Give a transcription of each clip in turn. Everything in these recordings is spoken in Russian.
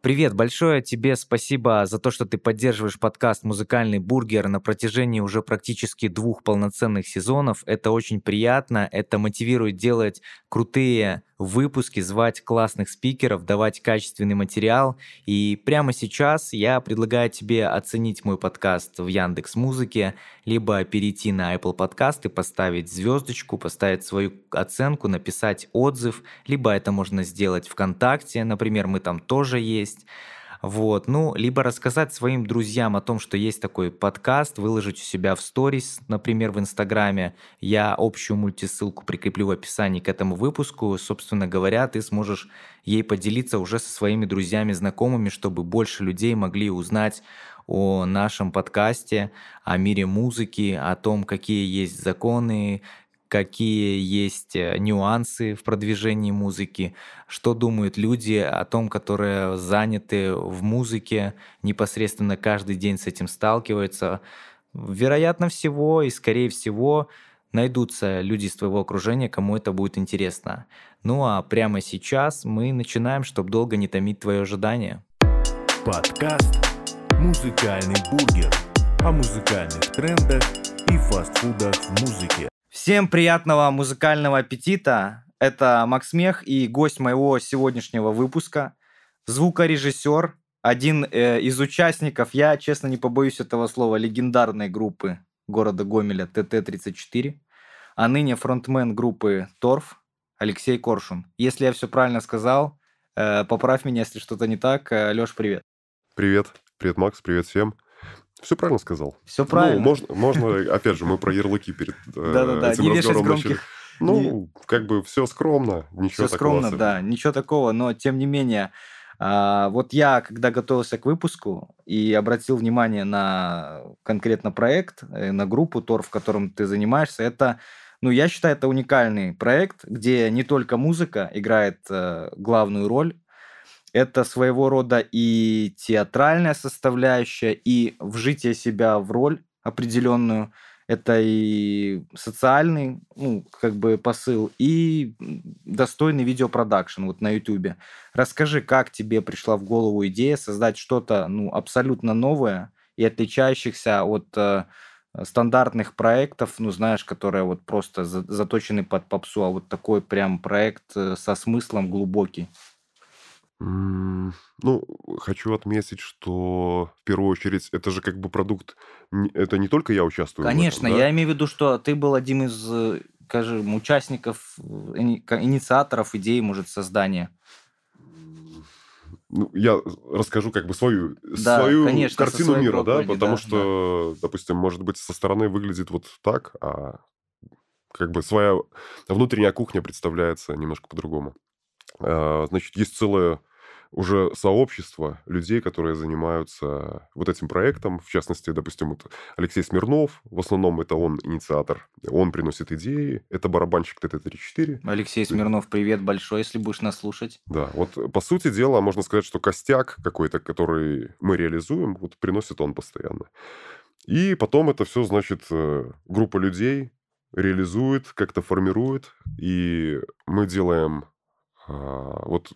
Привет, большое тебе спасибо за то, что ты поддерживаешь подкаст «Музыкальный бургер» на протяжении уже практически двух полноценных сезонов. Это очень приятно, это мотивирует делать крутые выпуски, звать классных спикеров, давать качественный материал. И прямо сейчас я предлагаю тебе оценить мой подкаст в Яндекс Музыке, либо перейти на Apple Podcast и поставить звездочку, поставить свою оценку, написать отзыв, либо это можно сделать ВКонтакте, например, мы там тоже есть. Вот, ну, либо рассказать своим друзьям о том, что есть такой подкаст, выложить у себя в сторис, например, в Инстаграме. Я общую мультисылку прикреплю в описании к этому выпуску. Собственно говоря, ты сможешь ей поделиться уже со своими друзьями, знакомыми, чтобы больше людей могли узнать о нашем подкасте, о мире музыки, о том, какие есть законы, какие есть э, нюансы в продвижении музыки, что думают люди о том, которые заняты в музыке, непосредственно каждый день с этим сталкиваются. Вероятно всего и скорее всего найдутся люди из твоего окружения, кому это будет интересно. Ну а прямо сейчас мы начинаем, чтобы долго не томить твое ожидание. Подкаст «Музыкальный бургер» о музыкальных трендах и фастфудах в музыке. Всем приятного музыкального аппетита. Это Макс Мех и гость моего сегодняшнего выпуска, звукорежиссер, один э, из участников, я, честно, не побоюсь этого слова, легендарной группы города Гомеля ТТ-34, а ныне фронтмен группы Торф Алексей Коршун. Если я все правильно сказал, э, поправь меня, если что-то не так. Э, Леш, привет. Привет. Привет, Макс. Привет всем. Все правильно сказал. Все правильно. Ну, можно, можно, опять же, мы про ярлыки перед э, Да-да-да, не вешать громких. Ну, как бы все скромно, ничего Все такого скромно, особенного. да, ничего такого, но тем не менее, а, вот я, когда готовился к выпуску и обратил внимание на конкретно проект, э, на группу Тор, в котором ты занимаешься, это, ну, я считаю, это уникальный проект, где не только музыка играет э, главную роль, это своего рода и театральная составляющая, и вжитие себя в роль определенную. Это и социальный, ну, как бы посыл, и достойный видеопродакшн вот на YouTube. Расскажи, как тебе пришла в голову идея создать что-то, ну, абсолютно новое и отличающихся от э, стандартных проектов, ну, знаешь, которые вот просто за- заточены под попсу, а вот такой прям проект э, со смыслом глубокий. Ну, хочу отметить, что в первую очередь это же как бы продукт, это не только я участвую в этом, Конечно, да? я имею в виду, что ты был одним из, э, скажем, участников, э, ини- ка- инициаторов идеи, может, создания. Ну, я расскажу как бы свою, Да, свою конечно, картину мира, да, потому да, что, допустим, может быть, со стороны выглядит вот так, а как бы своя внутренняя кухня представляется немножко по-другому. А, Значит, есть целое уже сообщество людей, которые занимаются вот этим проектом. В частности, допустим, вот Алексей Смирнов, в основном это он инициатор, он приносит идеи, это барабанщик ТТ-34, Алексей Смирнов, привет большой, если будешь нас слушать. да, вот э, по сути дела, можно сказать, что костяк какой-то, который мы реализуем, вот приносит он постоянно. И потом это все, значит, э, группа людей реализует, как-то формирует, и мы делаем а, вот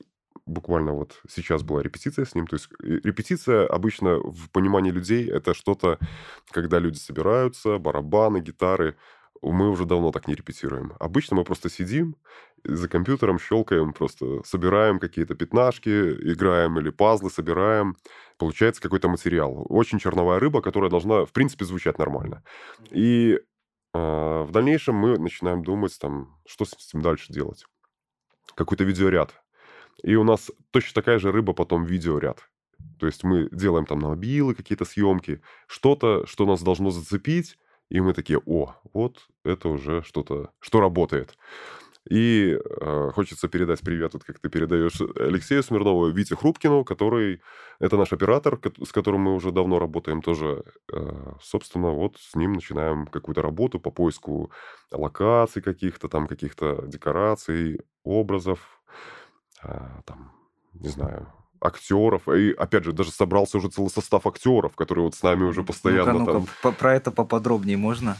буквально вот сейчас была репетиция с ним. То есть э, репетиция обычно в понимании людей это что-то, когда люди собираются, барабаны, гитары. Мы уже давно так не репетируем. Обычно мы просто сидим за компьютером, щелкаем, просто собираем какие-то пятнашки, играем или пазлы собираем. Получается какой-то материал. Очень черновая рыба, которая должна, в принципе, звучать нормально. И а, в дальнейшем мы начинаем думать, там, что с этим дальше делать. Какой-то видеоряд. И у нас точно такая же рыба потом видеоряд. То есть мы делаем там на мобилы какие-то съемки, что-то, что нас должно зацепить, и мы такие, о, вот это уже что-то, что работает. И э, хочется передать привет, вот как ты передаешь Алексею Смирнову, Вите Хрупкину, который, это наш оператор, с которым мы уже давно работаем тоже. Э, собственно, вот с ним начинаем какую-то работу по поиску локаций каких-то, там каких-то декораций, образов, там, не знаю, актеров. И, опять же, даже собрался уже целый состав актеров, которые вот с нами уже постоянно ну-ка, там... ну-ка, по- про это поподробнее можно?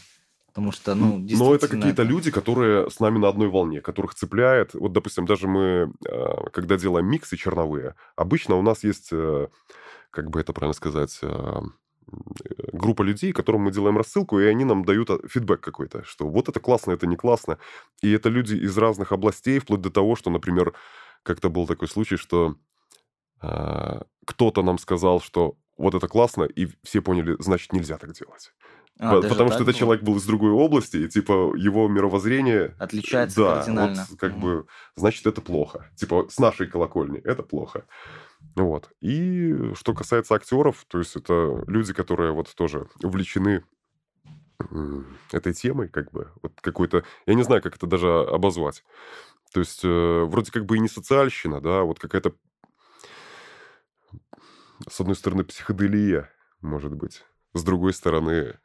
Потому что, ну, Но это какие-то люди, которые с нами на одной волне, которых цепляет. Вот, допустим, даже мы, а, когда делаем миксы черновые, обычно у нас есть, э, как бы это правильно сказать, а, группа людей, которым мы делаем рассылку, и они нам дают а, фидбэк какой-то, что вот это классно, это не классно. И это люди из разных областей, вплоть до того, что, например, как-то был такой случай, что э, кто-то нам сказал, что вот это классно, и все поняли, значит, нельзя так делать. А, Потому что этот человек был из другой области, и типа его мировоззрение... Отличается да, кардинально. Вот, как угу. бы, значит, это плохо. Типа с нашей колокольни это плохо. Вот. И что касается актеров, то есть это люди, которые вот тоже увлечены этой темой, как бы, вот какой-то, я не знаю, как это даже обозвать. То есть э, вроде как бы и не социальщина, да, вот какая-то, с одной стороны, психоделия, может быть, с другой стороны,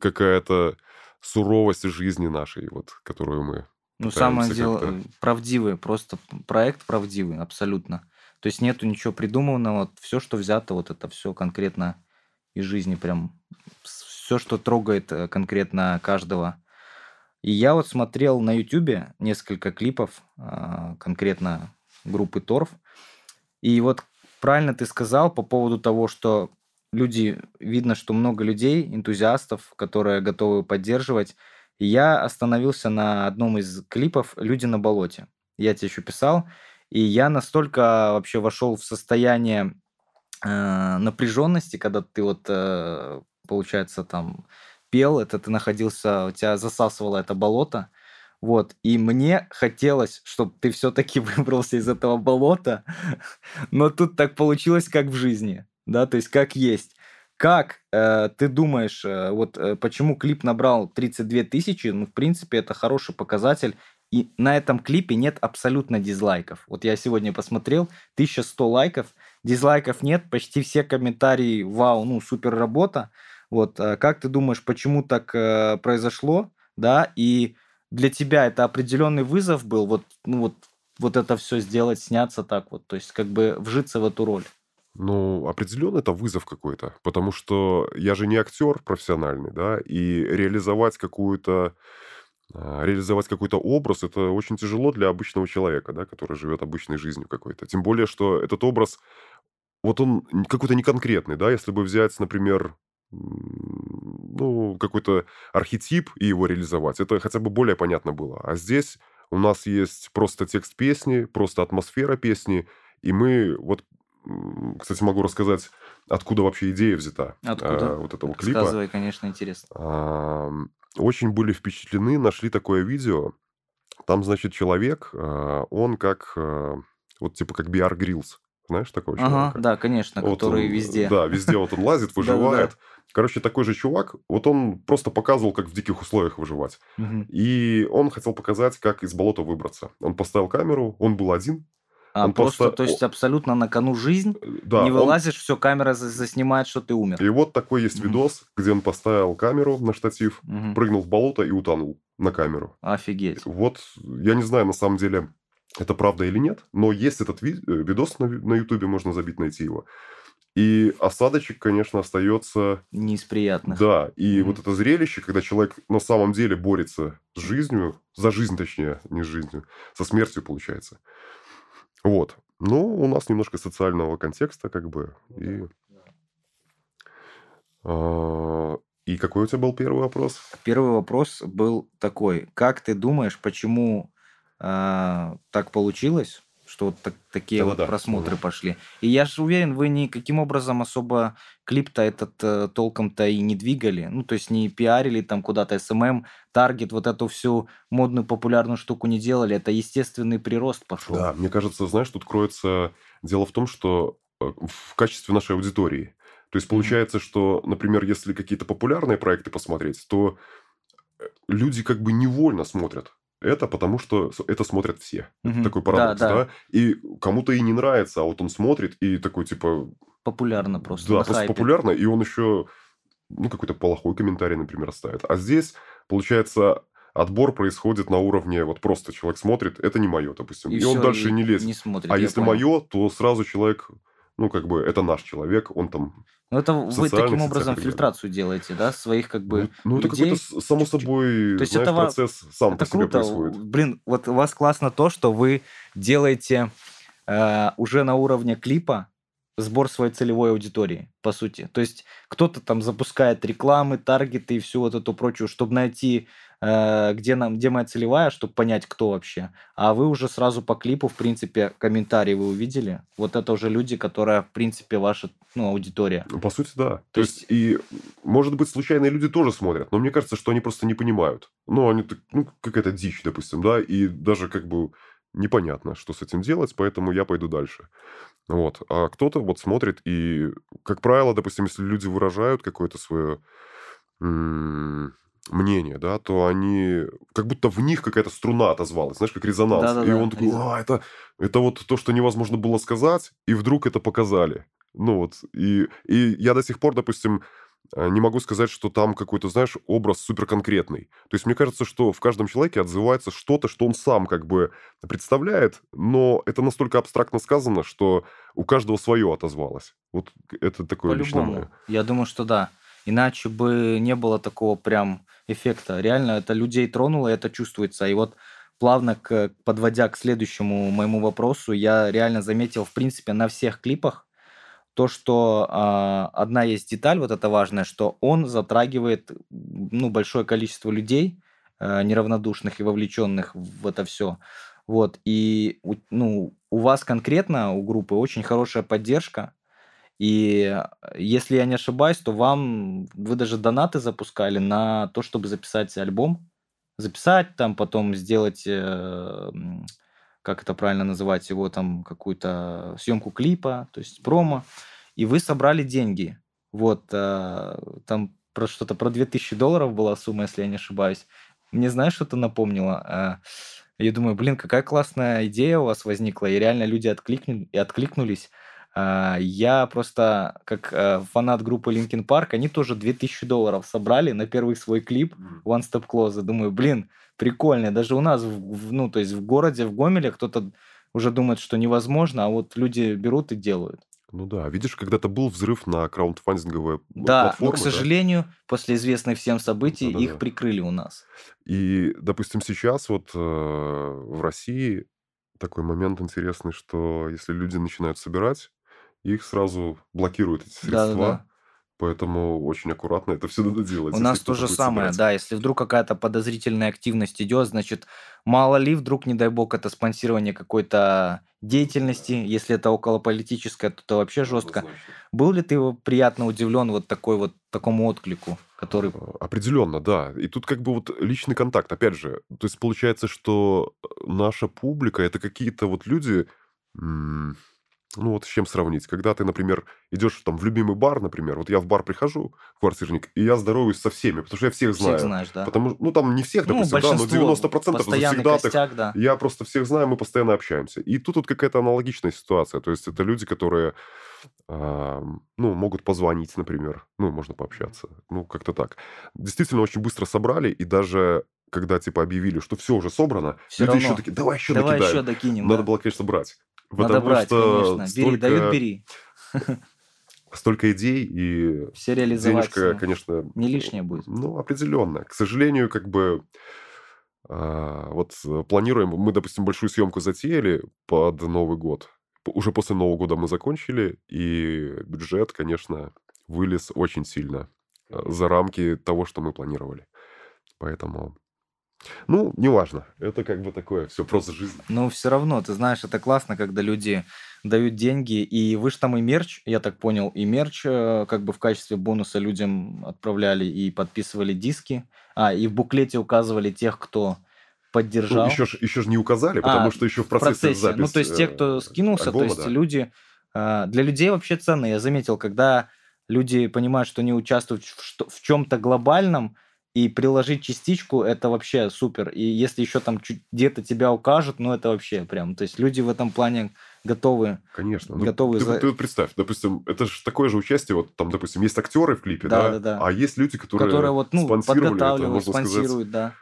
какая-то суровость жизни нашей, вот, которую мы ну, самое дело, правдивый, просто проект правдивый, абсолютно. То есть нету ничего придуманного, все, что взято, вот это все конкретно из жизни, прям все, что трогает э, конкретно каждого. И я вот смотрел на YouTube несколько клипов а, конкретно группы Торф. И вот правильно ты сказал по поводу того, что люди, видно, что много людей, энтузиастов, которые готовы поддерживать. И я остановился на одном из клипов «Люди на болоте». Я тебе еще писал. И я настолько вообще вошел в состояние э, напряженности, когда ты вот, э, получается, там пел, это ты находился, у тебя засасывало это болото. Вот, и мне хотелось, чтобы ты все-таки выбрался из этого болота, но тут так получилось, как в жизни да, то есть как есть. Как э, ты думаешь, э, вот э, почему клип набрал 32 тысячи? Ну, в принципе, это хороший показатель. И на этом клипе нет абсолютно дизлайков. Вот я сегодня посмотрел, 1100 лайков, дизлайков нет, почти все комментарии, вау, ну, супер работа. Вот, э, как ты думаешь, почему так э, произошло, да, и для тебя это определенный вызов был, вот, ну, вот, вот это все сделать, сняться так вот, то есть как бы вжиться в эту роль? Ну, определенно это вызов какой-то, потому что я же не актер профессиональный, да, и реализовать какую-то а, реализовать какой-то образ это очень тяжело для обычного человека, да, который живет обычной жизнью какой-то. Тем более, что этот образ, вот он какой-то неконкретный, да, если бы взять, например, ну, какой-то архетип и его реализовать, это хотя бы более понятно было. А здесь у нас есть просто текст песни, просто атмосфера песни, и мы вот кстати, могу рассказать, откуда вообще идея взята. Откуда? А, вот этого клипа. Рассказывай, конечно, интересно. А, очень были впечатлены, нашли такое видео. Там, значит, человек, а, он как, а, вот типа как BR Grills. Знаешь такого ага, человека? да, конечно, вот который он, везде. Да, везде вот он лазит, выживает. Короче, такой же чувак, вот он просто показывал, как в диких условиях выживать. И он хотел показать, как из болота выбраться. Он поставил камеру, он был один, а, он просто, просто, то есть абсолютно на кону жизнь, э, да, не вылазишь, он... все, камера заснимает, что ты умер. И вот такой есть угу. видос, где он поставил камеру на штатив, угу. прыгнул в болото и утонул на камеру. Офигеть. Вот, я не знаю, на самом деле, это правда или нет, но есть этот ви- э, видос на, на Ютубе, можно забить, найти его. И осадочек, конечно, остается... Не из приятных. Да, и mm вот это зрелище, когда человек на самом деле борется с жизнью, за жизнь точнее, не с жизнью, со смертью получается. Вот. Ну, у нас немножко социального контекста, как бы. И, а, и какой у тебя был первый вопрос? Первый вопрос был такой. Как ты думаешь, почему а, так получилось, что вот так, такие да, вот да, просмотры да. пошли. И я же уверен, вы никаким образом особо клип-то этот э, толком-то и не двигали. Ну, то есть не пиарили там куда-то SMM, таргет, вот эту всю модную популярную штуку не делали. Это естественный прирост пошел. Да, мне кажется, знаешь, тут кроется дело в том, что э, в качестве нашей аудитории. То есть получается, mm-hmm. что, например, если какие-то популярные проекты посмотреть, то э, люди как бы невольно смотрят это потому, что это смотрят все. Угу. Такой парадокс, да, да. да? И кому-то и не нравится, а вот он смотрит и такой, типа... Популярно просто. Да, просто хайпе. популярно, и он еще, ну, какой-то плохой комментарий, например, ставит. А здесь, получается, отбор происходит на уровне, вот просто человек смотрит, это не мое, допустим. И, и все, он дальше и не лезет. Не смотрит, а если понял. мое, то сразу человек, ну, как бы, это наш человек, он там Ну, это вы таким образом фильтрацию делаете, да, своих как бы Ну, ну, это людей. какой-то, с- само собой, То есть знаешь, это процесс сам по Это себе круто. происходит. Блин, вот у вас классно то, что вы делаете э, уже на уровне клипа сбор своей целевой аудитории, по сути. То есть кто-то там запускает рекламы, таргеты и всю вот эту прочую, чтобы найти, где, нам, где моя целевая, чтобы понять, кто вообще. А вы уже сразу по клипу, в принципе, комментарии вы увидели. Вот это уже люди, которые, в принципе, ваша ну, аудитория. Ну, По сути, да. То, То есть, и, может быть, случайные люди тоже смотрят, но мне кажется, что они просто не понимают. Ну, они, ну, какая-то дичь, допустим, да, и даже как бы непонятно, что с этим делать, поэтому я пойду дальше. Вот. А кто-то вот смотрит, и, как правило, допустим, если люди выражают какое-то свое мнение, да, то они, как будто в них какая-то струна отозвалась, знаешь, как резонанс. И Да-да-да, он такой, а, это, это вот то, что невозможно было сказать, и вдруг это показали. Ну вот, и, и я до сих пор, допустим, э, не могу сказать, что там какой-то, знаешь, образ супер конкретный. То есть мне кажется, что в каждом человеке отзывается что-то, что он сам как бы представляет, но это настолько абстрактно сказано, что у каждого свое отозвалось. Вот это такое По-любому. мое. Я думаю, что да. Иначе бы не было такого прям эффекта. Реально это людей тронуло, это чувствуется. И вот плавно к, подводя к следующему моему вопросу, я реально заметил, в принципе, на всех клипах то, что а, одна есть деталь, вот это важное, что он затрагивает ну, большое количество людей, а, неравнодушных и вовлеченных в это все. Вот, и ну, у вас конкретно, у группы, очень хорошая поддержка, и э, если я не ошибаюсь, то вам вы даже донаты запускали на то, чтобы записать альбом, записать там, потом сделать, э, как это правильно называть его, там какую-то съемку клипа, то есть промо, и вы собрали деньги. Вот э, там про что-то про 2000 долларов была сумма, если я не ошибаюсь. Мне знаешь, что это напомнило? Э, Я думаю, блин, какая классная идея у вас возникла, и реально люди откликну- и откликнулись. А, Я просто, как э, фанат группы Linkin Park, они тоже 2000 долларов собрали на первый свой клип One Step Closer. Думаю, блин, прикольно. Даже у нас, ну, то есть в городе, в Гомеле кто-то уже думает, что невозможно, а вот люди берут и делают. Ну да, видишь, когда-то был взрыв на краундфандинговой Да, но, платформы, к да? сожалению, после известных всем событий Да-да-да. их прикрыли у нас. И, допустим, сейчас вот э, в России такой момент интересный, что если люди начинают собирать, их сразу блокируют эти средства, Да-да-да. поэтому очень аккуратно это все надо делать. У нас то же самое, собирать. да, если вдруг какая-то подозрительная активность идет, значит, мало ли вдруг, не дай бог, это спонсирование какой-то деятельности, если это околополитическое, то это вообще жестко. Однозначно. Был ли ты приятно удивлен вот такой вот такому отклику, который... Определенно, да. И тут как бы вот личный контакт, опять же. То есть получается, что наша публика это какие-то вот люди, ну вот с чем сравнить. Когда ты, например, идешь там в любимый бар, например, вот я в бар прихожу, квартирник, и я здороваюсь со всеми, потому что я всех знаю. Всех знаешь, да? Потому ну там не всех, Ну, допустим, да, но большинство, 90% постоянный завсегдатых. костяк, да. Я просто всех знаю, мы постоянно общаемся. И тут вот какая-то аналогичная ситуация. То есть это люди, которые, а, ну, могут позвонить, например. Ну, можно пообщаться. Ну, как-то так. Действительно, очень быстро собрали. И даже когда, типа, объявили, что все уже собрано, Всё люди еще равно. такие, давай еще Давай накидаем. еще докинем. Надо да. было, конечно, брать. Надо Потому брать, что конечно. Бери, столько, дают, бери. столько идей, и Все реализовать. денежка, конечно... Не лишнее будет. Ну, определенно. К сожалению, как бы а, вот э, планируем, мы, допустим, большую съемку затеяли под Новый год. Уже после Нового года мы закончили, и бюджет, конечно, вылез очень сильно э, за рамки того, что мы планировали. Поэтому, ну, неважно. Это как бы такое все просто жизнь. Но все равно, ты знаешь, это классно, когда люди дают деньги, и вы же там и мерч, я так понял, и мерч э, как бы в качестве бонуса людям отправляли и подписывали диски, а, и в буклете указывали тех, кто поддержал. Ну, еще, ж- еще же не указали, потому А, что еще в в процессе, процессе. запись ну, то есть те, кто э, скинулся, альбома, то есть да. люди... э, Для людей вообще ценно. Я заметил, когда люди понимают, что они участвуют в, чем-то глобальном, и приложить частичку, это вообще супер. И если еще там где-то тебя укажут, ну это вообще прям... То есть люди в этом плане готовы. Конечно. Ну, готовы ты, за- ты вот представь, допустим, это же такое же участие, вот там, допустим, есть актеры в клипе, Да, да, да, а есть люди, которые, Которые вот, ну, спонсировали это, подготавливают, можно сказать, спонсируют, да.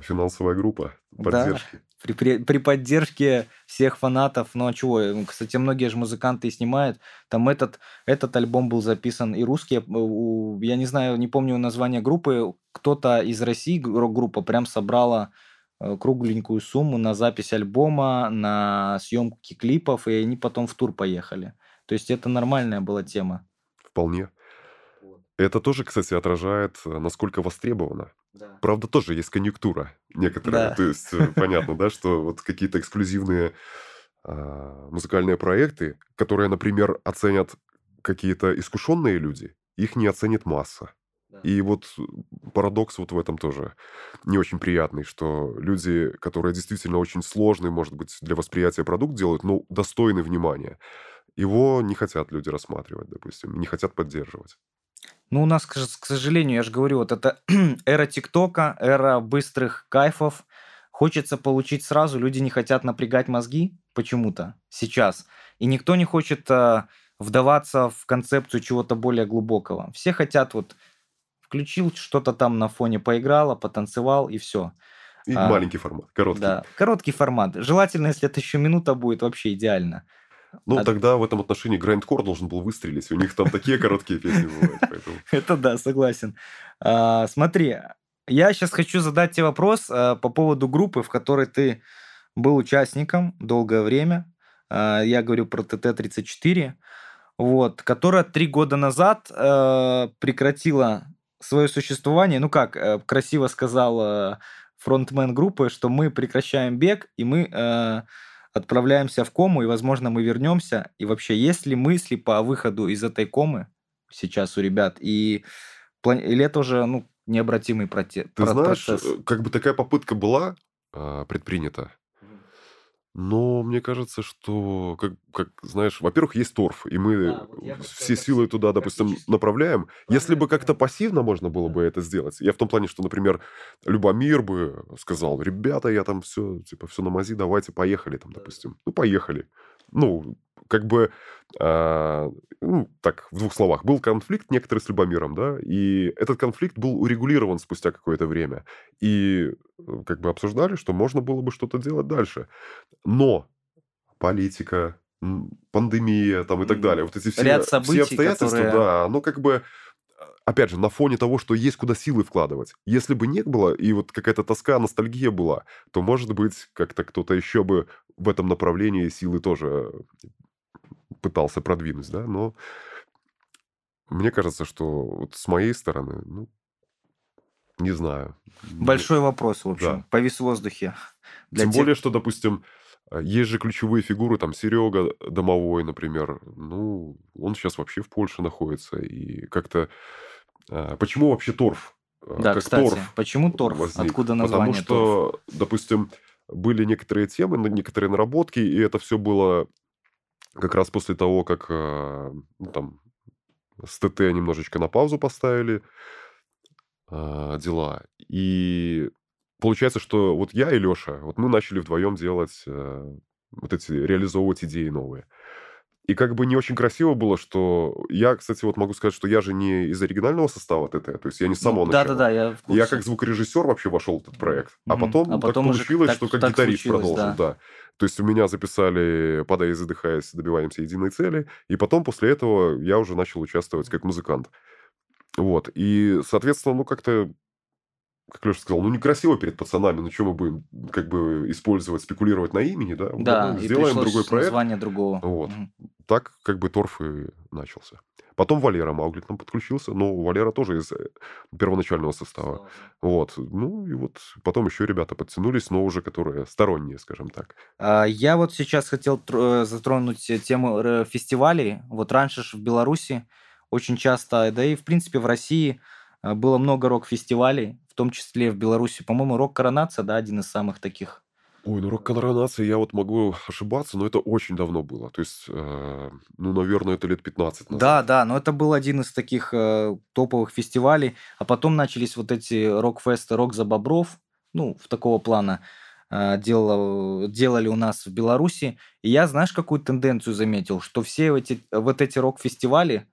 финансовая группа Да. При, при, при поддержке всех фанатов. Ну а чего? Кстати, многие же музыканты и снимают. Там этот, этот альбом был записан и русские. Я не знаю, не помню название группы. Кто-то из России, рок-группа, прям собрала э, кругленькую сумму на запись альбома, на съемки клипов, и они потом в тур поехали. То есть это нормальная была тема. Вполне. Это тоже, кстати, отражает, э, насколько востребовано. Да. Правда, тоже есть конъюнктура некоторая. Да. То есть э, понятно, да, что вот какие-то эксклюзивные а, музыкальные проекты, которые, например, оценят какие-то искушенные люди, их не оценит масса. И вот парадокс вот в этом тоже не очень приятный, что люди, которые действительно очень сложный, может быть, для восприятия продукт делают, но достойны внимания, его не хотят люди рассматривать, допустим, не хотят поддерживать. Ну, у нас, к сожалению, я же говорю, вот это эра ТикТока, эра быстрых кайфов. Хочется получить сразу, люди не хотят напрягать мозги почему-то сейчас. И никто не хочет э, вдаваться в концепцию чего-то более глубокого. Все хотят вот включил что-то там на фоне, поиграла, потанцевал и все. И а, маленький формат, короткий. Да, короткий формат. Желательно, если это еще минута будет, вообще идеально. Ну, а... тогда в этом отношении Grindcore должен был выстрелить. У них там такие короткие песни бывают. Это да, согласен. А, смотри, я сейчас хочу задать тебе вопрос а, по поводу группы, в которой ты был участником долгое время. А, я говорю про ТТ-34, вот, которая три года назад прекратила свое существование. Ну как, а, красиво сказал фронтмен группы, что мы прекращаем бег, и мы... А, отправляемся в кому, и, возможно, мы вернемся. И вообще, есть ли мысли по выходу из этой комы сейчас у ребят? И или это уже ну, необратимый проте- Ты знаешь, процесс? Э, как бы такая попытка была э, предпринята, но мне кажется, что, как, как знаешь, во-первых, есть торф, и мы да, вот все силы туда, допустим, направляем. Если бы как-то пассивно можно было бы это сделать, я в том плане, что, например, Любомир бы сказал, ребята, я там все, типа, все на мази, давайте, поехали там, допустим. Ну, поехали. Ну, как бы, э, ну, так, в двух словах, был конфликт некоторый с Любомиром, да, и этот конфликт был урегулирован спустя какое-то время. И э, как бы обсуждали, что можно было бы что-то делать дальше. Но политика, пандемия там и так далее, вот эти все, Ряд событий, все обстоятельства, которые... да, ну как бы опять же, на фоне того, что есть куда силы вкладывать. Если бы не было, и вот какая-то тоска, ностальгия была, то, может быть, как-то кто-то еще бы в этом направлении силы тоже пытался продвинуть, да, но мне кажется, что вот с моей стороны, ну, не знаю. Большой вопрос, в общем, да. повис в воздухе. Для Тем тех... более, что, допустим, э, есть же ключевые фигуры, там, Серега Домовой, например, ну, он сейчас вообще в Польше находится, и как-то... А, почему вообще торф? А, да, как кстати, торф почему торф? Возник? Откуда название Потому что, торф? допустим, были некоторые темы, некоторые наработки, и это все было как раз после того, как э, ну, там с ТТ немножечко на паузу поставили э, дела. И получается, что вот я и Леша, вот мы начали вдвоем делать э, вот эти, реализовывать идеи новые. И как бы не очень красиво было, что я, кстати, вот могу сказать, что я же не из оригинального состава ТТ, то есть я не с самого ну, начала. Да-да-да, я в Я как звукорежиссер вообще вошел в этот проект, mm-hmm. а потом, а потом так получилось, так, что как так гитарист продолжил, да. да. То есть у меня записали «Падая и задыхаясь, добиваемся единой цели», и потом после этого я уже начал участвовать как музыкант. Вот, и, соответственно, ну как-то как Леша сказал, ну некрасиво перед пацанами, ну что мы будем как бы использовать, спекулировать на имени, да? Да, ну, сделаем другой проект. название другого. Вот. Угу. Так как бы торф и начался. Потом Валера Маугли к нам подключился, но Валера тоже из э, первоначального состава. Вот. Ну и вот потом еще ребята подтянулись, но уже которые сторонние, скажем так. А, я вот сейчас хотел э, затронуть тему фестивалей. Вот раньше в Беларуси очень часто, да и в принципе в России э, было много рок-фестивалей, в том числе в Беларуси. По-моему, рок-коронация, да, один из самых таких Ой, ну рок-коронация, я вот могу ошибаться, но это очень давно было. То есть, э, ну, наверное, это лет 15 назад. Да, да, но это был один из таких э, топовых фестивалей. А потом начались вот эти рок-фесты «Рок за бобров», ну, в такого плана э, делал, делали у нас в Беларуси. И я, знаешь, какую тенденцию заметил? Что все эти, вот эти рок-фестивали,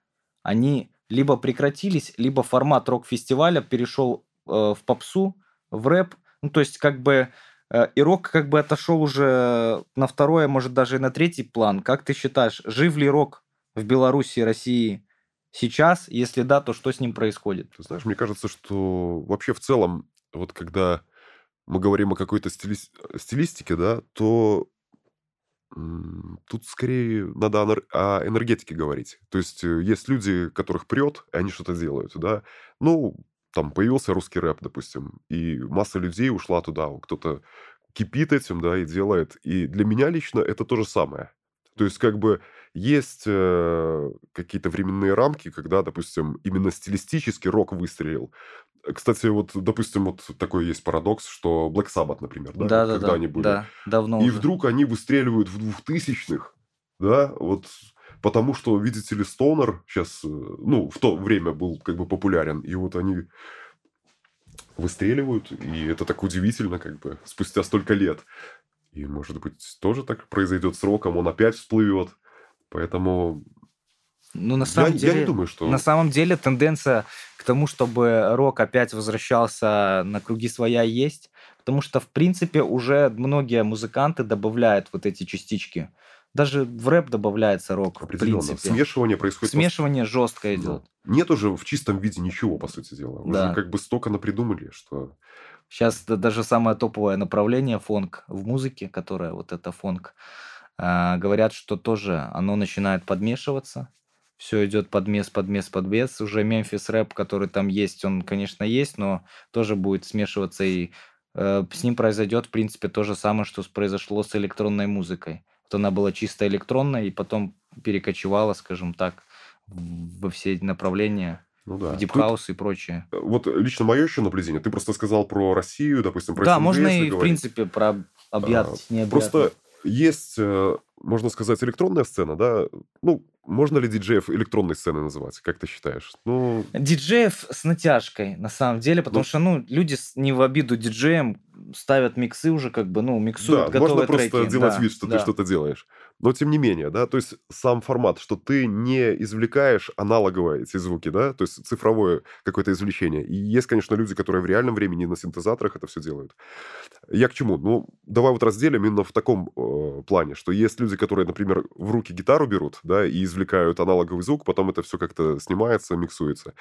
они либо прекратились, либо формат рок-фестиваля перешел в попсу, в рэп. Ну, то есть, как бы Э, и рок как бы отошел уже на второе, может даже и на третий план. Как ты считаешь, жив ли рок в Беларуси России сейчас? Если да, то что с ним происходит? Ты знаешь, мне кажется, что вообще в целом, вот когда мы говорим о какой-то стили... стилистике, да, то Тут скорее надо о энергетике говорить. То есть э, есть люди, которых прет, и они что-то делают, да. Ну, там появился русский рэп, допустим, и масса людей ушла туда, кто-то кипит этим, да, и делает. И для меня лично это то же самое. То есть как бы есть э, какие-то временные рамки, когда, допустим, именно стилистически рок выстрелил. Кстати, вот, допустим, вот такой есть парадокс, что Black Sabbath, например, да, да, да когда да, они были. Да, давно И уже. вдруг они выстреливают в двухтысячных, да, вот потому что, видите ли, Стоунер сейчас, э, ну, в то время был как бы популярен, и вот они выстреливают, и это так удивительно, как бы, спустя столько лет. И, может быть, тоже так произойдет с роком, он опять всплывет. Поэтому Ну, на я, самом я деле... не думаю, что... На самом деле тенденция к тому, чтобы рок опять возвращался на круги своя есть, потому что, в принципе, уже многие музыканты добавляют вот эти частички. Даже в рэп добавляется рок, в принципе. Смешивание происходит... Смешивание жестко Ну, идет. Нет уже в чистом виде ничего, по сути дела. Уже Да. как бы столько напридумали, что... Сейчас даже самое топовое направление фонк в музыке, которое вот это фонк, а, говорят, что тоже оно начинает подмешиваться. Все идет подмес, подмес, подмес. Уже Мемфис рэп, который там есть, он, конечно, есть, но тоже будет смешиваться и э, с ним произойдет, в принципе, то же самое, что произошло с электронной музыкой. Вот она была чисто электронная и потом перекочевала, скажем так, в- во все направления, Ну да. в deep house и прочее. э, вот лично мое еще наблюдение. Ты просто сказал про Россию, допустим, про Да, можно и, в говорить. принципе, про объять, не Просто есть, э, можно сказать, электронная сцена, да? Ну, можно ли диджеев электронной сценой называть? Как ты считаешь? Ну, Диджеев с натяжкой, на самом деле, потому Ну, что, ну, люди не в обиду диджеям ставят миксы уже, как бы, ну, миксуют да, можно готовые просто треки. делать да, вид, что да. ты что-то делаешь. Но тем не менее, да, то есть сам формат, что ты не извлекаешь аналоговые эти звуки, да, то есть цифровое какое-то извлечение. И есть, конечно, люди, которые в реальном времени на синтезаторах это все делают. Я к чему? Ну, давай вот разделим именно в таком э, плане, что есть люди, которые, например, в руки гитару берут, да, и извлекают аналоговый звук, потом это все как-то снимается, миксуется.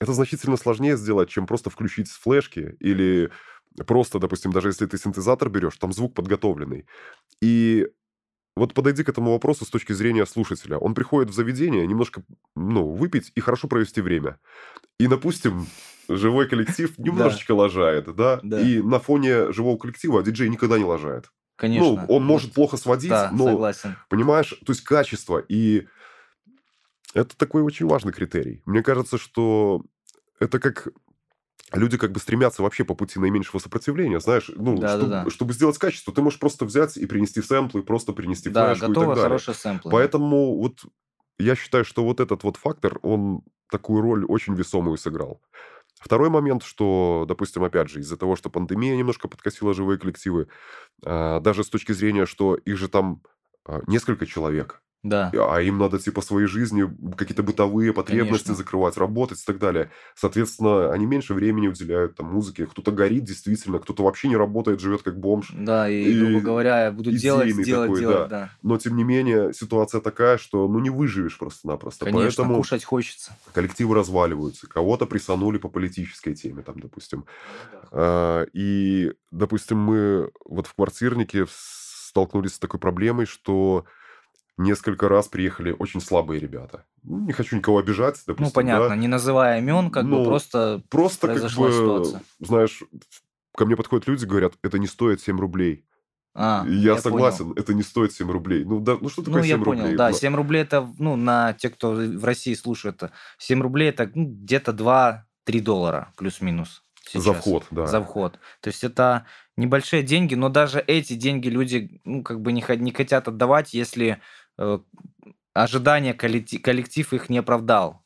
Это значительно сложнее сделать, чем просто включить с флешки или просто, допустим, даже если ты синтезатор берешь, там звук подготовленный. И вот подойди к этому вопросу с точки зрения слушателя. Он приходит в заведение немножко, ну, выпить и хорошо провести время. И, допустим, живой коллектив немножечко лажает, да? И на фоне живого коллектива диджей никогда не лажает. Конечно. Ну, он может плохо сводить, Да, но, согласен. понимаешь, то есть качество. И это такой очень важный критерий. Мне кажется, что это как люди как бы стремятся вообще по пути наименьшего сопротивления, знаешь, ну, Да, да, чтобы, да. чтобы сделать качество, ты можешь просто взять и принести сэмплы, просто принести Да, флешку и так далее. хорошие сэмплы. Поэтому вот я считаю, что вот этот вот фактор, он такую роль очень весомую сыграл. Второй момент, что, допустим, опять же, из-за того, что пандемия немножко подкосила живые коллективы, а, даже с точки зрения, что их же там а, несколько человек, Да. а им надо типа своей жизни какие-то бытовые потребности Конечно. закрывать, работать и так далее. Соответственно, они меньше времени уделяют там музыке. Кто-то горит действительно, кто-то вообще не работает, живет как бомж. Да, и, И грубо говоря, буду делать, делать, такой, делать, да. Но, тем не менее, ситуация такая, что ну не выживешь просто-напросто. Конечно, Поэтому кушать хочется. коллективы разваливаются. Кого-то присанули по политической теме, там, допустим. А, И, допустим, мы вот в квартирнике столкнулись с такой проблемой, что несколько раз приехали очень слабые ребята. Ну, Не хочу никого обижать, допустим. Ну, понятно, да. не называя имен, как Ну, бы просто... Просто как бы, ситуация. знаешь, ко мне подходят люди, говорят, это не стоит 7 рублей. А, я, понял. согласен, это не стоит 7 рублей. Ну, да, ну что такое Ну, 7 я рублей? понял, да, Ну, 7 рублей это, ну, на те, кто в России слушает, это 7 рублей это ну, где-то 2-3 доллара плюс-минус. За сейчас. вход, да. За вход. То есть это небольшие деньги, но даже эти деньги люди, ну, как бы не, не хотят отдавать, если ожидания коллектив, коллектив их не оправдал.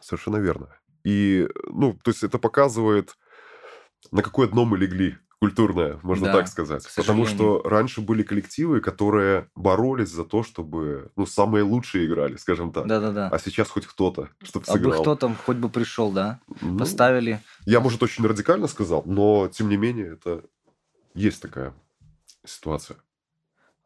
Совершенно верно. И, ну, то есть это показывает, на какое дно мы легли культурное, можно Да, так сказать. Потому что раньше были коллективы, которые боролись за то, чтобы, ну, самые лучшие играли, скажем так. Да-да-да. А сейчас хоть кто-то, чтобы А бы сыграл. кто там хоть бы пришел, да? Ну, Поставили. Я, может, очень радикально сказал, но, тем не менее, это есть такая ситуация.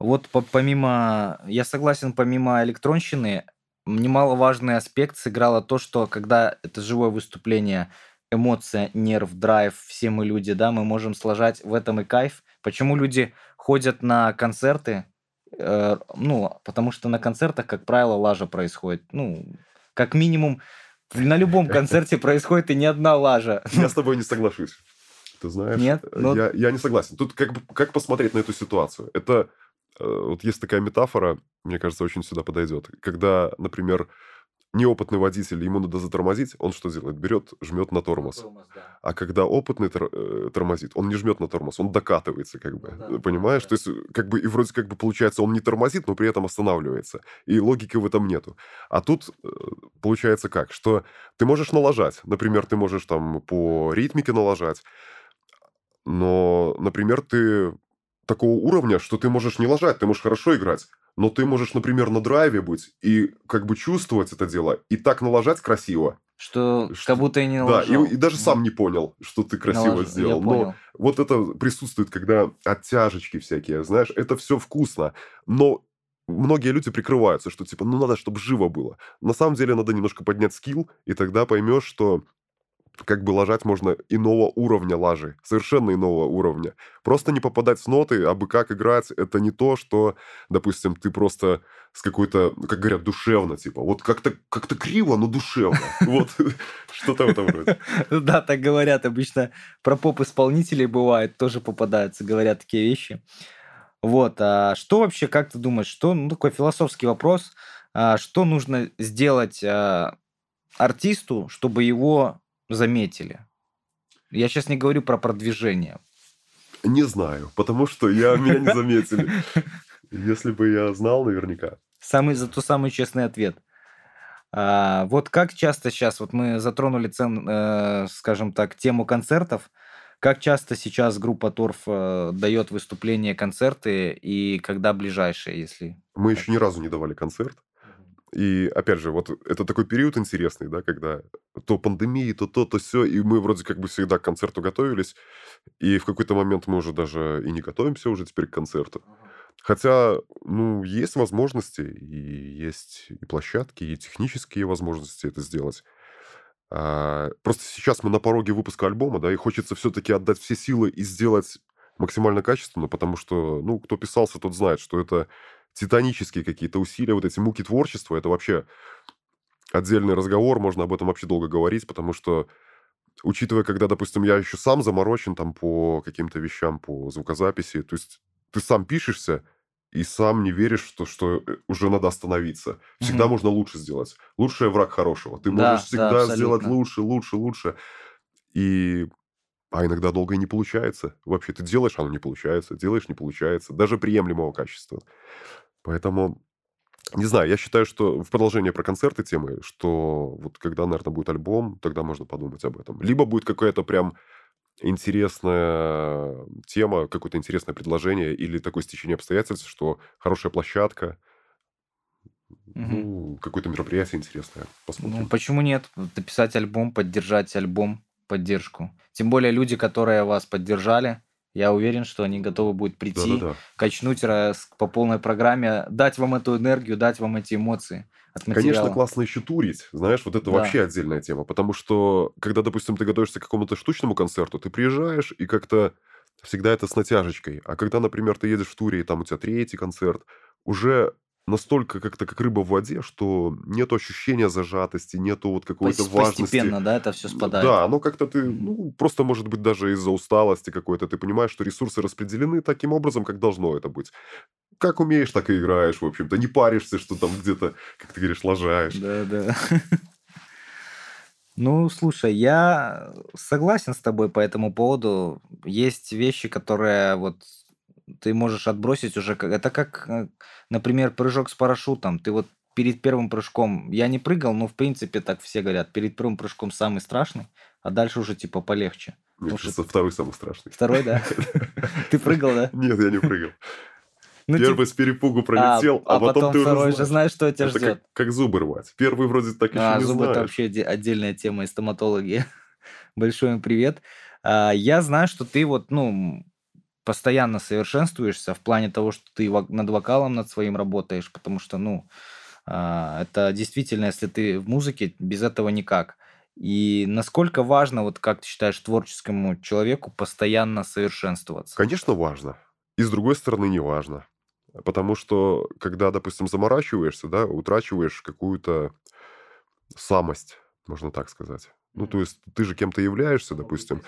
Вот по- помимо, я согласен, помимо электронщины, немаловажный аспект сыграло то, что когда это живое выступление, эмоция, нерв, драйв, все мы люди, да, мы можем сложать в этом и кайф. Почему люди ходят на концерты? Э, ну, потому что на концертах, как правило, лажа происходит. Ну, как минимум, на любом концерте происходит и не одна лажа. Я с тобой не соглашусь. Ты знаешь, Нет? Ну- я, я не согласен. Тут как, как посмотреть на эту ситуацию? Это вот есть такая метафора, мне кажется, очень сюда подойдет. Когда, например, неопытный водитель, ему надо затормозить, он что делает? Берет, жмет на тормоз. А когда опытный тор- э, тормозит, он не жмет на тормоз, он докатывается, как бы. Ну да, Понимаешь? да. То есть, как бы, и вроде как бы получается, он не тормозит, но при этом останавливается. И логики в этом нету. А тут э, получается как? Что ты можешь налажать. Например, ты можешь там по ритмике налажать. Но, например, ты такого уровня, что ты можешь не ложать, ты можешь хорошо играть. Но ты можешь, например, на драйве быть и как бы чувствовать это дело, и так налажать красиво. Что, Что- как будто и не Да, налажал. и, и даже сам не понял, что ты красиво Налаж- сделал. Я Но понял. вот это присутствует, когда оттяжечки всякие, знаешь, это все вкусно, но многие люди прикрываются, что типа, ну надо, чтобы живо было. На самом деле надо немножко поднять скилл, и тогда поймешь, что как бы ложать можно иного уровня лажи, совершенно иного уровня. Просто не попадать с ноты, а бы как играть, это не то, что, допустим, ты просто с какой-то, ну, как говорят, душевно, типа, вот как-то как криво, но душевно. Вот что-то в этом роде. Да, так говорят обычно. Про поп-исполнителей бывает, тоже попадаются, говорят такие вещи. Вот, а что вообще, как ты думаешь, что, ну, такой философский вопрос, а, что нужно сделать а, артисту, чтобы его заметили? Я сейчас не говорю про продвижение. Не знаю, потому что я, меня не заметили. Если бы я знал, наверняка. Самый, зато самый честный ответ. А, вот как часто сейчас, вот мы затронули, цен, э, скажем так, тему концертов, как часто сейчас группа Торф э, дает выступления, концерты, и когда ближайшие, если... Мы еще ни разу не давали концерт. И опять же, вот это такой период интересный, да, когда то пандемии, то то, то все, и мы вроде как бы всегда к концерту готовились, и в какой-то момент мы уже даже и не готовимся уже теперь к концерту. Хотя, ну, есть возможности, и есть и площадки, и технические возможности это сделать. А, просто сейчас мы на пороге выпуска альбома, да, и хочется все-таки отдать все силы и сделать максимально качественно, потому что, ну, кто писался, тот знает, что это титанические какие-то усилия, вот эти муки творчества, это вообще отдельный разговор, можно об этом вообще долго говорить, потому что, учитывая, когда, допустим, я еще сам заморочен там по каким-то вещам, по звукозаписи, то есть ты сам пишешься и сам не веришь, что, что э, уже надо остановиться. Всегда Мгм. можно лучше сделать. Лучший враг хорошего. Ты Да, можешь да, всегда абсолютно. сделать лучше, лучше, лучше. И... А иногда долго и не получается. Вообще, ты делаешь, оно не получается. Делаешь, не получается. Даже приемлемого качества. Поэтому, не знаю, я считаю, что в продолжение про концерты темы, что вот когда, наверное, будет альбом, тогда можно подумать об этом. Либо будет какая-то прям интересная тема, какое-то интересное предложение или такое стечение обстоятельств, что хорошая площадка, Мгм. ну, какое-то мероприятие интересное. Посмотрим. Ну, почему нет? Дописать альбом, поддержать альбом, поддержку. Тем более люди, которые вас поддержали, я уверен, что они готовы будут прийти, Да-да-да. качнуть раз по полной программе, дать вам эту энергию, дать вам эти эмоции от материала. Конечно, классно еще турить, знаешь, вот это Да. вообще отдельная тема, потому что, когда, допустим, ты готовишься к какому-то штучному концерту, ты приезжаешь, и как-то всегда это с натяжечкой, а когда, например, ты едешь в туре, и там у тебя третий концерт, уже настолько как-то как рыба в воде, что нет ощущения зажатости, нету вот какой-то Пос- важности. Постепенно, да, это все спадает. Да, оно как-то ты, ну, просто, может быть, даже из-за усталости какой-то, ты понимаешь, что ресурсы распределены таким образом, как должно это быть. Как умеешь, так и играешь, в общем-то. Не паришься, что там где-то, как ты говоришь, лажаешь. Да, да. Ну, слушай, я согласен с тобой по этому поводу. Есть вещи, которые вот ты можешь отбросить уже. Это как, э, например, прыжок с парашютом. Ты вот перед первым прыжком, я не прыгал, но в принципе так все говорят, перед первым прыжком самый страшный, а дальше уже типа полегче. Мне Потому что кажется, второй самый страшный. Второй, да? Ты прыгал, да? Нет, я не прыгал. Ну, Первый с перепугу пролетел, а, а, потом, ты второй уже же знаешь, что тебя Это ждет. как, как зубы рвать. Первый вроде так еще А, не зубы это знаешь. вообще оде- отдельная тема и стоматологи. Большой им привет. А, Я знаю, что ты вот, ну, постоянно совершенствуешься в плане того, что ты над вокалом над своим работаешь, потому что, ну, а, это действительно, если ты в музыке, без этого никак. И насколько важно, вот как ты считаешь, творческому человеку постоянно совершенствоваться? Конечно, важно. И с другой стороны, не важно. Потому что, когда, допустим, заморачиваешься, да, утрачиваешь какую-то самость, можно так сказать. Ну, то есть ты же кем-то являешься, допустим.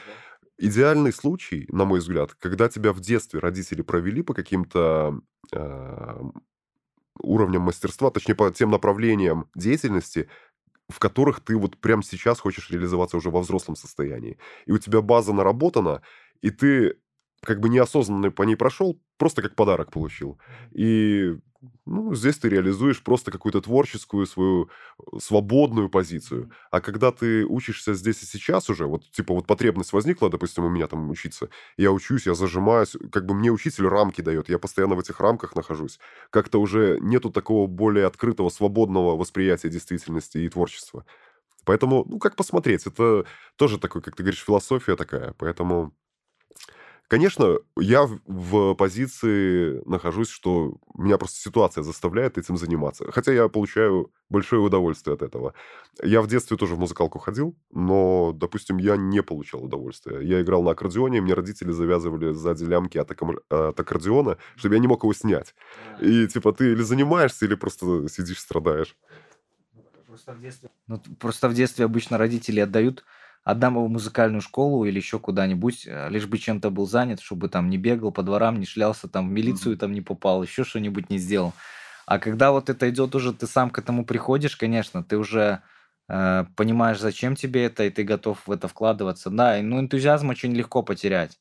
Идеальный случай, на мой взгляд, когда тебя в детстве родители провели по каким-то э, уровням мастерства, точнее, по тем направлениям деятельности, в которых ты вот прямо сейчас хочешь реализоваться уже во взрослом состоянии. И у тебя база наработана, и ты как бы неосознанно по ней прошел, просто как подарок получил. И ну, здесь ты реализуешь просто какую-то творческую свою э, свободную позицию. А когда ты учишься здесь и сейчас уже, вот типа вот потребность возникла, допустим, у меня там учиться, я учусь, я зажимаюсь, как бы мне учитель рамки дает, я постоянно в этих рамках нахожусь. Как-то уже нету такого более открытого, свободного восприятия действительности и творчества. Поэтому, ну, как посмотреть, это тоже такой, как ты говоришь, философия такая. Поэтому Конечно, я в позиции нахожусь, что меня просто ситуация заставляет этим заниматься. Хотя я получаю большое удовольствие от этого. Я в детстве тоже в музыкалку ходил, но, допустим, я не получал удовольствия. Я играл на аккордеоне, мне родители завязывали сзади лямки от, от аккордеона, чтобы я не мог его снять. И типа ты или занимаешься, или просто сидишь, страдаешь. Просто в детстве, ну, просто в детстве обычно родители отдают отдам его в музыкальную школу или еще куда-нибудь, э, лишь бы чем-то был занят, чтобы там не бегал по дворам, не шлялся, там в милицию там не попал, еще что-нибудь не сделал. А когда вот это идет уже, ты сам к этому приходишь, конечно, ты уже э, понимаешь, зачем тебе это, и ты готов в это вкладываться. Да, ну энтузиазм очень легко потерять.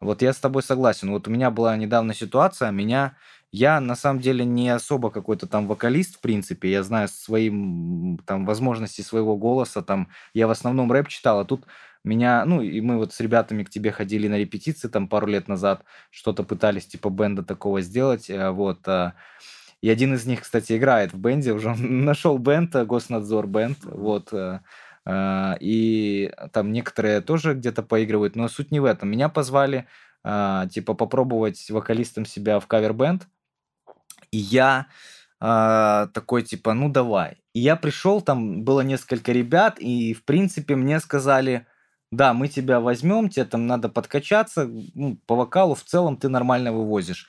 Вот я с тобой согласен. Вот у меня была недавно ситуация, меня я на самом деле не особо какой-то там вокалист, в принципе. Я знаю своим там возможности своего голоса. Там я в основном рэп читал, а тут меня, ну, и мы вот с ребятами к тебе ходили на репетиции там пару лет назад, что-то пытались типа бенда такого сделать, э, вот. Э. И один из них, кстати, играет в бенде, уже нашел бенд, э, Госнадзор бенд, вот. И там некоторые тоже где-то поигрывают, но суть не в этом. Меня позвали, типа, попробовать вокалистом себя в кавер-бенд, и я э, такой, типа, ну давай. И я пришел, там было несколько ребят, и, в принципе, мне сказали, да, мы тебя возьмем, тебе там надо подкачаться, ну, по вокалу в целом ты нормально вывозишь.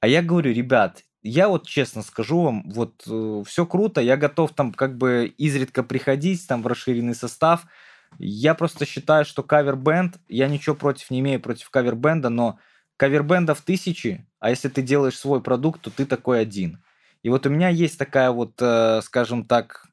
А я говорю, ребят, я вот честно скажу вам, вот э, все круто, я готов там как бы изредка приходить там в расширенный состав. Я просто считаю, что кавер-бенд, я ничего против не имею против кавер-бенда, но кавербендов тысячи, а если ты делаешь свой продукт, то ты такой один. И вот у меня есть такая вот, э, скажем так,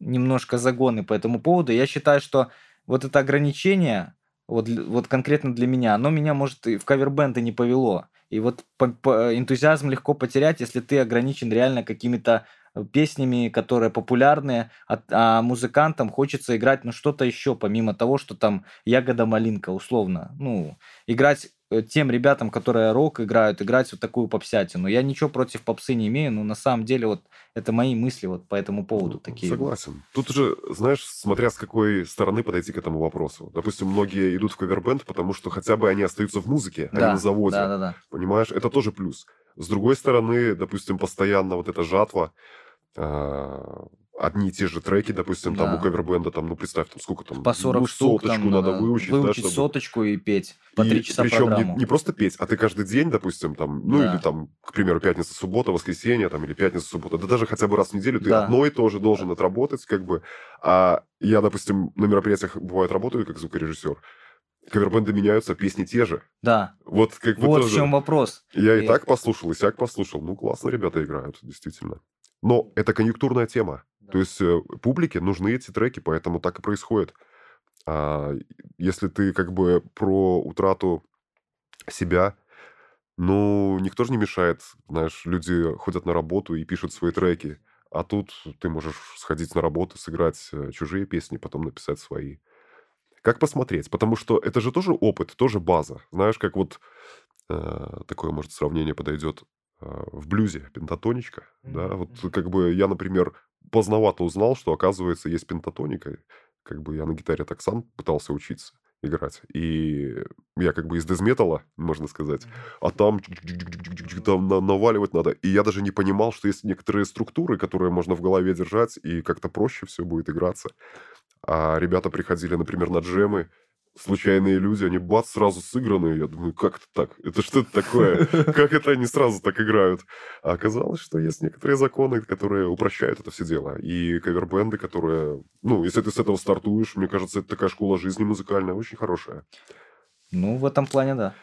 немножко загоны по этому поводу. Я считаю, что вот это ограничение, вот, вот конкретно для меня, оно меня, может, и в кавербенды не повело. И вот по, по, энтузиазм легко потерять, если ты ограничен реально какими-то песнями, которые популярные, а, а музыкантам хочется играть ну что-то еще, помимо того, что там ягода малинка, условно. Ну, играть Э, тем ребятам, которые рок играют, играть вот такую попсятину. Я ничего против попсы не имею, но на самом деле вот это мои мысли вот по этому поводу ну, такие. Согласен. Тут уже, знаешь, смотря с какой стороны подойти к этому вопросу. Допустим, многие идут в кавербенд, потому что хотя бы они остаются в музыке, а да, не на заводе. Да, да, да. Понимаешь? Это тоже плюс. С другой стороны, допустим, постоянно вот эта жатва, а, одни и те же треки, допустим, да. там у кавербенда, там, ну, представь, там сколько там, по 40 ну, штук, соточку там, надо выучить. Выучить да, чтобы... соточку и петь по три часа Причем программу. не, не просто петь, а ты каждый день, допустим, там, ну, да. или там, к примеру, пятница, суббота, воскресенье, там, или пятница, суббота, да даже хотя бы раз в неделю ты да. одно и то же должен да. отработать, как бы. А я, допустим, на мероприятиях, бывает, работаю как звукорежиссер, кавербенды меняются, песни те же. Да. Вот как бы Вот тоже. в чем вопрос. Я и... и так послушал, и сяк послушал. Ну, классно ребята играют, действительно. Но это конъюнктурная тема. То есть э, публике нужны эти треки, поэтому так и происходит. А если ты как бы про утрату себя, ну, никто же не мешает. Знаешь, люди ходят на работу и пишут свои треки. А тут ты можешь сходить на работу, сыграть э, чужие песни, потом написать свои. Как посмотреть? Потому что это же тоже опыт, тоже база. Знаешь, как вот э, такое, может, сравнение подойдет э, в блюзе пентатоничка, mm-hmm. да, вот как бы я, например, поздновато узнал, что, оказывается, есть пентатоника. Как бы я на гитаре так сам пытался учиться. играть. И я как бы из дезметала, можно сказать. А там, там наваливать надо. И я даже не понимал, что есть некоторые структуры, которые можно в голове держать, и как-то проще все будет играться. А ребята приходили, например, на джемы, случайные люди, они бац, сразу сыграны. Я думаю, как это так? Это что это такое? Как это они сразу так играют? А оказалось, что есть некоторые законы, которые упрощают это все дело. И кавербенды, которые... Ну, если ты с этого стартуешь, мне кажется, это такая школа жизни музыкальная, очень хорошая. Ну, в этом плане, да.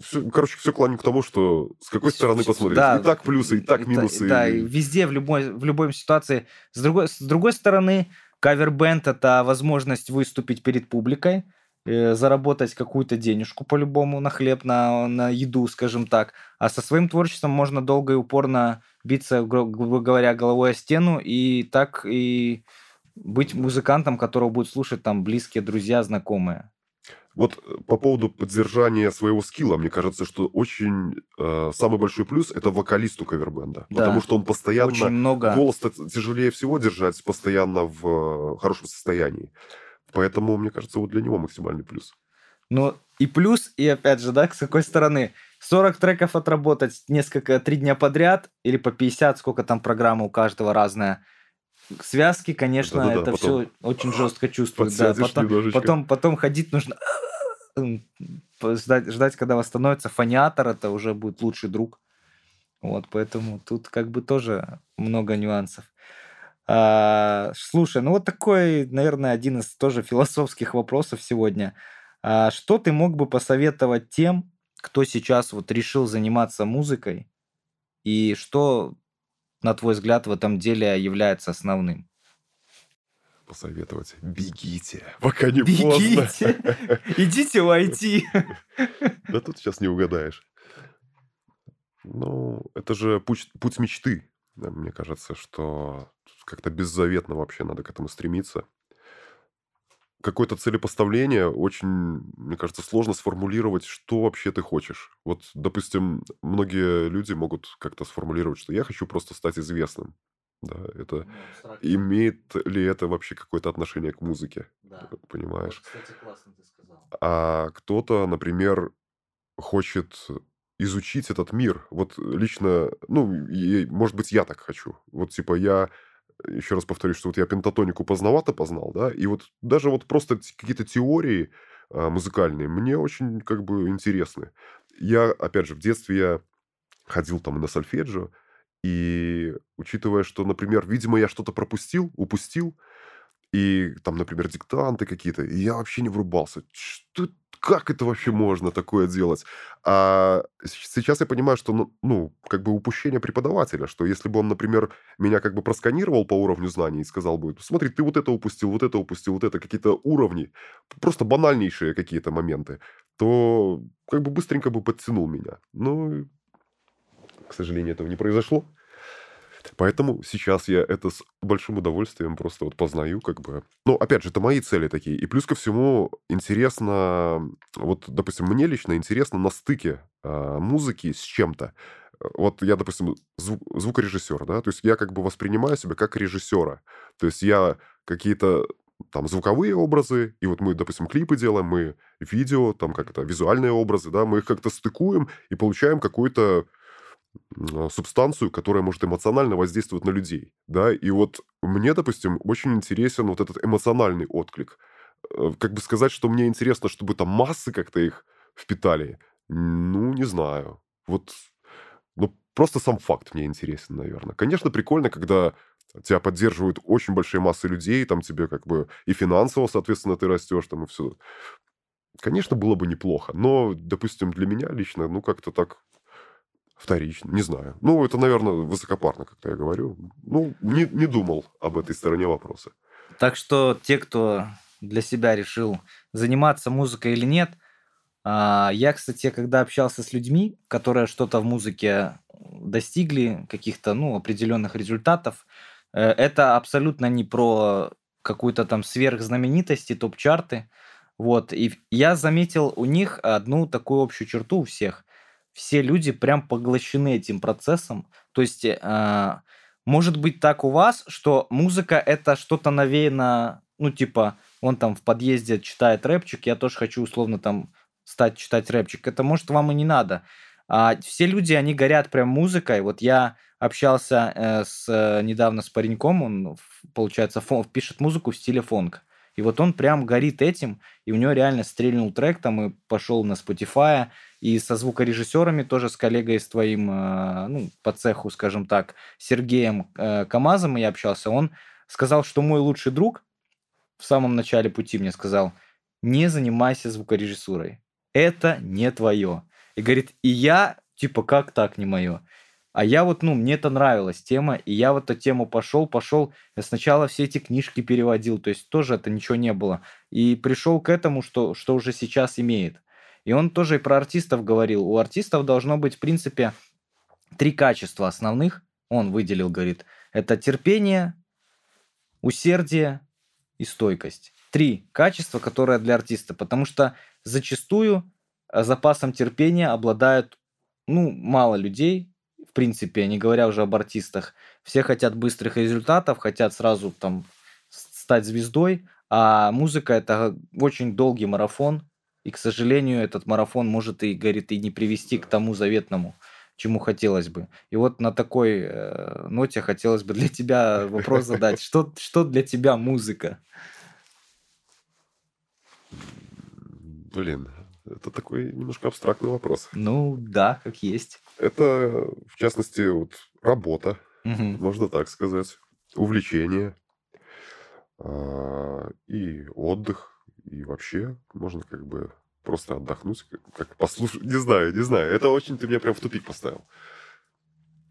Все, короче, все клоню к тому, что с какой стороны посмотреть. Да, и так плюсы, и так минусы. Да, и... везде, в любой, в любой ситуации. С другой, с другой стороны, кавербенд – это возможность выступить перед публикой, э, заработать какую-то денежку по-любому на хлеб, на, на еду, скажем так. А со своим творчеством можно долго и упорно биться, грубо говоря, головой о стену и так и быть музыкантом, которого будут слушать там близкие друзья, знакомые. Вот э, по поводу поддержания своего скилла, мне кажется, что очень э, самый большой плюс это вокалисту кавербенда. Да. Потому что он постоянно... Очень много. Голос тяжелее всего держать постоянно в э, хорошем состоянии. Поэтому, мне кажется, вот для него максимальный плюс. Ну, и плюс, и опять же, да, с какой стороны? 40 треков отработать несколько, три дня подряд, или по 50, сколько там программа у каждого разная – Связки, конечно, Да-да-да, это потом все очень жестко чувствуют. Да. Потом, потом, потом ходить нужно ждать, ждать, когда восстановится фониатор, это уже будет лучший друг. Вот, поэтому тут как бы тоже много нюансов. А, слушай, ну вот такой, наверное, один из тоже философских вопросов сегодня. А, что ты мог бы посоветовать тем, кто сейчас вот решил заниматься музыкой, и что на твой взгляд, в этом деле является основным? Посоветовать. Бегите, пока не Бегите. поздно. Идите в IT. Да тут сейчас не угадаешь. Ну, это же путь, путь мечты. Мне кажется, что как-то беззаветно вообще надо к этому стремиться какое-то целепоставление очень, мне кажется, сложно сформулировать, что вообще ты хочешь. Вот, допустим, многие люди могут как-то сформулировать, что я хочу просто стать известным. Да, это ну, имеет ли это вообще какое-то отношение к музыке? Да. Понимаешь? Вот, кстати, классно ты сказал. А кто-то, например, хочет изучить этот мир. Вот лично, ну, может быть, я так хочу. Вот типа я еще раз повторюсь, что вот я пентатонику поздновато познал, да, и вот даже вот просто какие-то теории а, музыкальные мне очень как бы интересны. Я, опять же, в детстве я ходил там на сольфеджио, и учитывая, что, например, видимо, я что-то пропустил, упустил, и там, например, диктанты какие-то, и я вообще не врубался. Что как это вообще можно такое делать? А сейчас я понимаю, что, ну, ну, как бы упущение преподавателя, что если бы он, например, меня как бы просканировал по уровню знаний и сказал бы, смотри, ты вот это упустил, вот это упустил, вот это, какие-то уровни, просто банальнейшие какие-то моменты, то как бы быстренько бы подтянул меня. Но, к сожалению, этого не произошло. Поэтому сейчас я это с большим удовольствием просто вот познаю, как бы. Ну, опять же, это мои цели такие. И плюс ко всему интересно, вот, допустим, мне лично интересно на стыке э, музыки с чем-то. Вот я, допустим, звук, звукорежиссер, да, то есть я как бы воспринимаю себя как режиссера. То есть я какие-то там звуковые образы, и вот мы, допустим, клипы делаем, мы видео, там как это, визуальные образы, да, мы их как-то стыкуем и получаем какой-то субстанцию, которая может эмоционально воздействовать на людей, да, и вот мне, допустим, очень интересен вот этот эмоциональный отклик. Э, как бы сказать, что мне интересно, чтобы там массы как-то их впитали, ну, не знаю. Вот, ну, просто сам факт мне интересен, наверное. Конечно, прикольно, когда тебя поддерживают очень большие массы людей, там тебе как бы и финансово, соответственно, ты растешь, там и все. Конечно, было бы неплохо, но, допустим, для меня лично, ну, как-то так Вторично, не знаю. Ну, это, наверное, высокопарно, как я говорю. Ну, не, не думал об этой стороне вопроса. Так что те, кто для себя решил заниматься музыкой или нет, а, я, кстати, когда общался с людьми, которые что-то в музыке достигли, каких-то ну, определенных результатов, э, это абсолютно не про какую-то там сверхзнаменитость и топ-чарты. Вот. И я заметил у них одну такую общую черту у всех все люди прям поглощены этим процессом. То есть, э, может быть так у вас, что музыка это что-то навеяно, ну, типа, он там в подъезде читает рэпчик, я тоже хочу условно там стать читать рэпчик. Это может вам и не надо. А все люди, они горят прям музыкой. Вот я общался э, с, э, недавно с пареньком, он, получается, фон, пишет музыку в стиле фонк. И вот он прям горит этим, и у него реально стрельнул трек, там и пошел на Spotify, и со звукорежиссерами тоже, с коллегой с твоим, э, ну, по цеху, скажем так, Сергеем э, Камазом я общался, он сказал, что мой лучший друг в самом начале пути мне сказал, не занимайся звукорежиссурой, это не твое. И говорит, и я, типа, как так не мое? А я вот, ну, мне это нравилась тема, и я в эту тему пошел, пошел. Я сначала все эти книжки переводил, то есть тоже это ничего не было. И пришел к этому, что, что уже сейчас имеет. И он тоже и про артистов говорил. У артистов должно быть, в принципе, три качества основных. Он выделил, говорит, это терпение, усердие и стойкость. Три качества, которые для артиста, потому что зачастую запасом терпения обладают ну, мало людей, принципе, не говоря уже об артистах. Все хотят быстрых результатов, хотят сразу там стать звездой, а музыка это очень долгий марафон, и, к сожалению, этот марафон может и, говорит, и не привести к тому заветному, чему хотелось бы. И вот на такой э, ноте хотелось бы для тебя вопрос задать. Что, что для тебя музыка? Блин, это такой немножко абстрактный вопрос. Ну да, как есть. Это, в частности, вот работа, угу. можно так сказать, увлечение а, и отдых, и вообще можно как бы просто отдохнуть, как послушать. Не знаю, не знаю. Это очень ты меня прям в тупик поставил.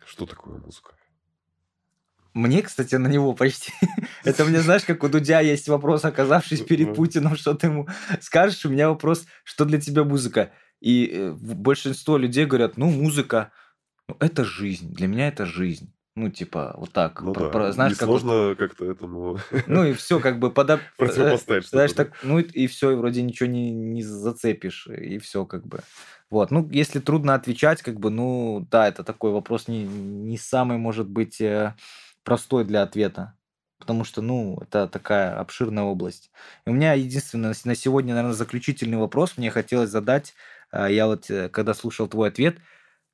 Что такое музыка? Мне, кстати, на него почти... Это мне, знаешь, как у Дудя есть вопрос, оказавшись перед Путиным, что ты ему скажешь, у меня вопрос, что для тебя музыка? И э, большинство людей говорят, ну, музыка, ну, это жизнь, для меня это жизнь. Ну, типа, вот так. Ну, про, да. про, знаешь, сложно как... как-то этому... Ну, и все, как бы подо... Противопоставить Знаешь, так, ну, и все, и вроде ничего не, не зацепишь, и все, как бы. Вот, ну, если трудно отвечать, как бы, ну, да, это такой вопрос не, не самый, может быть, э, простой для ответа, потому что, ну, это такая обширная область. И у меня единственное на сегодня, наверное, заключительный вопрос мне хотелось задать. А, я вот, э, когда слушал твой ответ,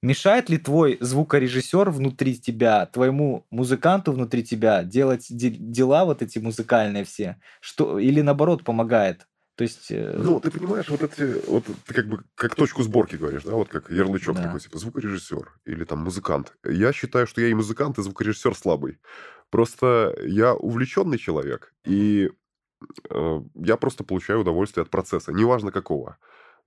мешает ли твой звукорежиссер внутри тебя, твоему музыканту внутри тебя делать дела вот эти музыкальные все? Что, или наоборот помогает? То есть... Э, ну, ты понимаешь, вот эти, вот ты как бы как точку сборки говоришь, да, вот как ярлычок да. такой, типа звукорежиссер или там музыкант. Я считаю, что я и музыкант, и звукорежиссер слабый. Просто я увлеченный человек, и э, я просто получаю удовольствие от процесса, неважно какого.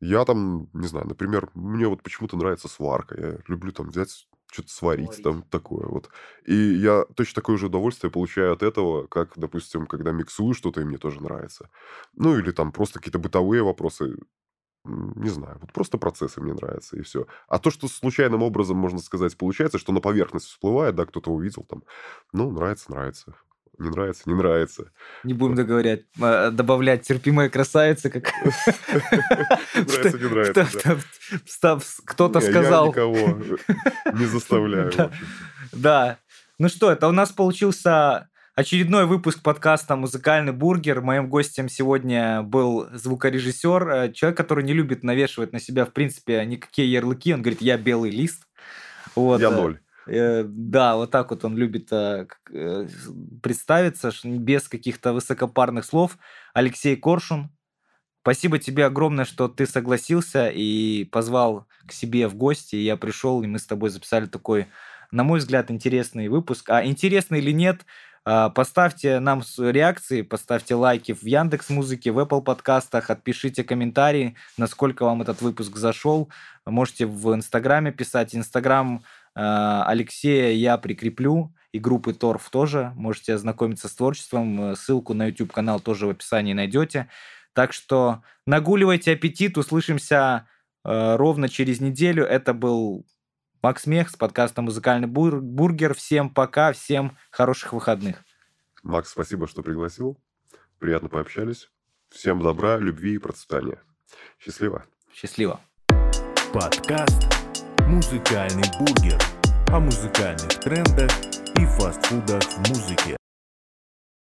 Я там, не знаю, например, мне вот почему-то нравится сварка. Я люблю там взять что-то сварить, Сварить. там такое вот. И я точно такое же удовольствие получаю от этого, как, допустим, когда миксую что-то, и мне тоже нравится. Ну, или там просто какие-то бытовые вопросы, не знаю, вот просто процессы мне нравятся, и все. А то, что случайным образом, можно сказать, получается, что на поверхность всплывает, да, кто-то увидел там, ну, нравится, нравится. Не нравится, не нравится. Не будем договорять, а, добавлять терпимая красавица, как... Нравится, не нравится. Кто-то сказал. Никого не заставляю. Да. Ну что, это у нас получился очередной выпуск подкаста «Музыкальный бургер». Моим гостем сегодня был звукорежиссер, э, человек, который не любит навешивать на себя, в принципе, никакие ярлыки. Он говорит, я белый лист. Вот. Я ноль. Э, да, вот так вот он любит э, э, представиться, без каких-то высокопарных слов. Алексей Коршун, спасибо тебе огромное, что ты согласился и позвал к себе в гости. Я пришел, и мы с тобой записали такой, на мой взгляд, интересный выпуск. А интересный или нет, Поставьте нам реакции, поставьте лайки в Яндекс Музыке, в Apple подкастах, отпишите комментарии, насколько вам этот выпуск зашел. Можете в Инстаграме писать. Инстаграм Э, Алексея я прикреплю, и группы Торф тоже. Можете ознакомиться с творчеством. Э, ссылку на YouTube-канал тоже в описании найдете. Так что нагуливайте аппетит. Услышимся э, ровно через неделю. Это был Макс Мех с подкастом «Музыкальный бургер». Всем пока, всем хороших выходных. Макс, спасибо, что пригласил. Приятно пообщались. Всем добра, любви и процветания. Счастливо. Счастливо. Подкаст Музыкальный бургер о музыкальных трендах и фастфудах в музыке.